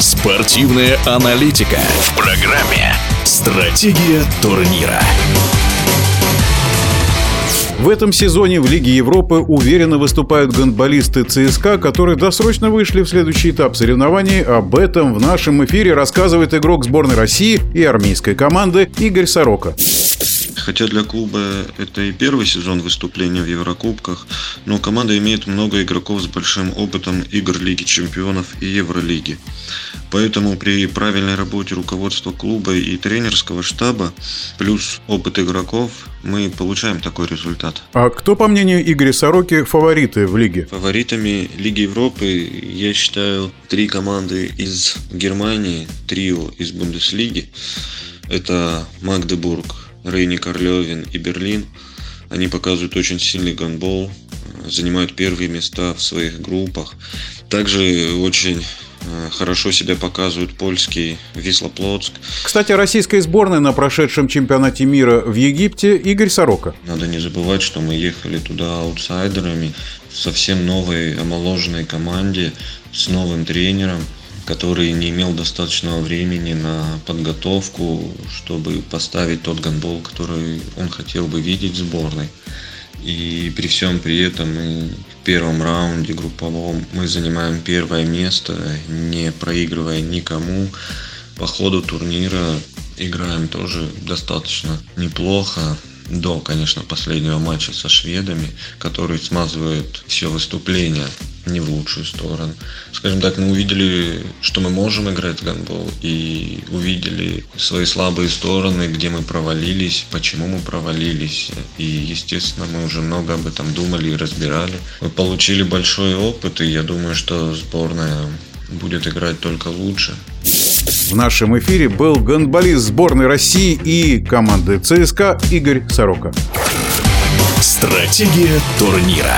Спортивная аналитика в программе «Стратегия турнира». В этом сезоне в Лиге Европы уверенно выступают гандболисты ЦСКА, которые досрочно вышли в следующий этап соревнований. Об этом в нашем эфире рассказывает игрок сборной России и армейской команды Игорь Сорока. Хотя для клуба это и первый сезон выступления в Еврокубках, но команда имеет много игроков с большим опытом игр Лиги Чемпионов и Евролиги. Поэтому при правильной работе руководства клуба и тренерского штаба, плюс опыт игроков, мы получаем такой результат. А кто, по мнению Игоря Сороки, фавориты в лиге? Фаворитами Лиги Европы я считаю три команды из Германии, трио из Бундеслиги. Это Магдебург, Рейни Карлевин и Берлин. Они показывают очень сильный гандбол, занимают первые места в своих группах. Также очень э, хорошо себя показывают польский Висла Плотск. Кстати, российская сборная на прошедшем чемпионате мира в Египте Игорь Сорока. Надо не забывать, что мы ехали туда аутсайдерами в совсем новой омоложенной команде с новым тренером – который не имел достаточного времени на подготовку, чтобы поставить тот гандбол, который он хотел бы видеть в сборной. И при всем при этом мы в первом раунде групповом мы занимаем первое место, не проигрывая никому. По ходу турнира играем тоже достаточно неплохо до, конечно, последнего матча со шведами, который смазывает все выступления не в лучшую сторону. Скажем так, мы увидели, что мы можем играть в гандбол, и увидели свои слабые стороны, где мы провалились, почему мы провалились. И, естественно, мы уже много об этом думали и разбирали. Мы получили большой опыт, и я думаю, что сборная будет играть только лучше. В нашем эфире был гандболист сборной России и команды ЦСКА Игорь Сорока. Стратегия турнира.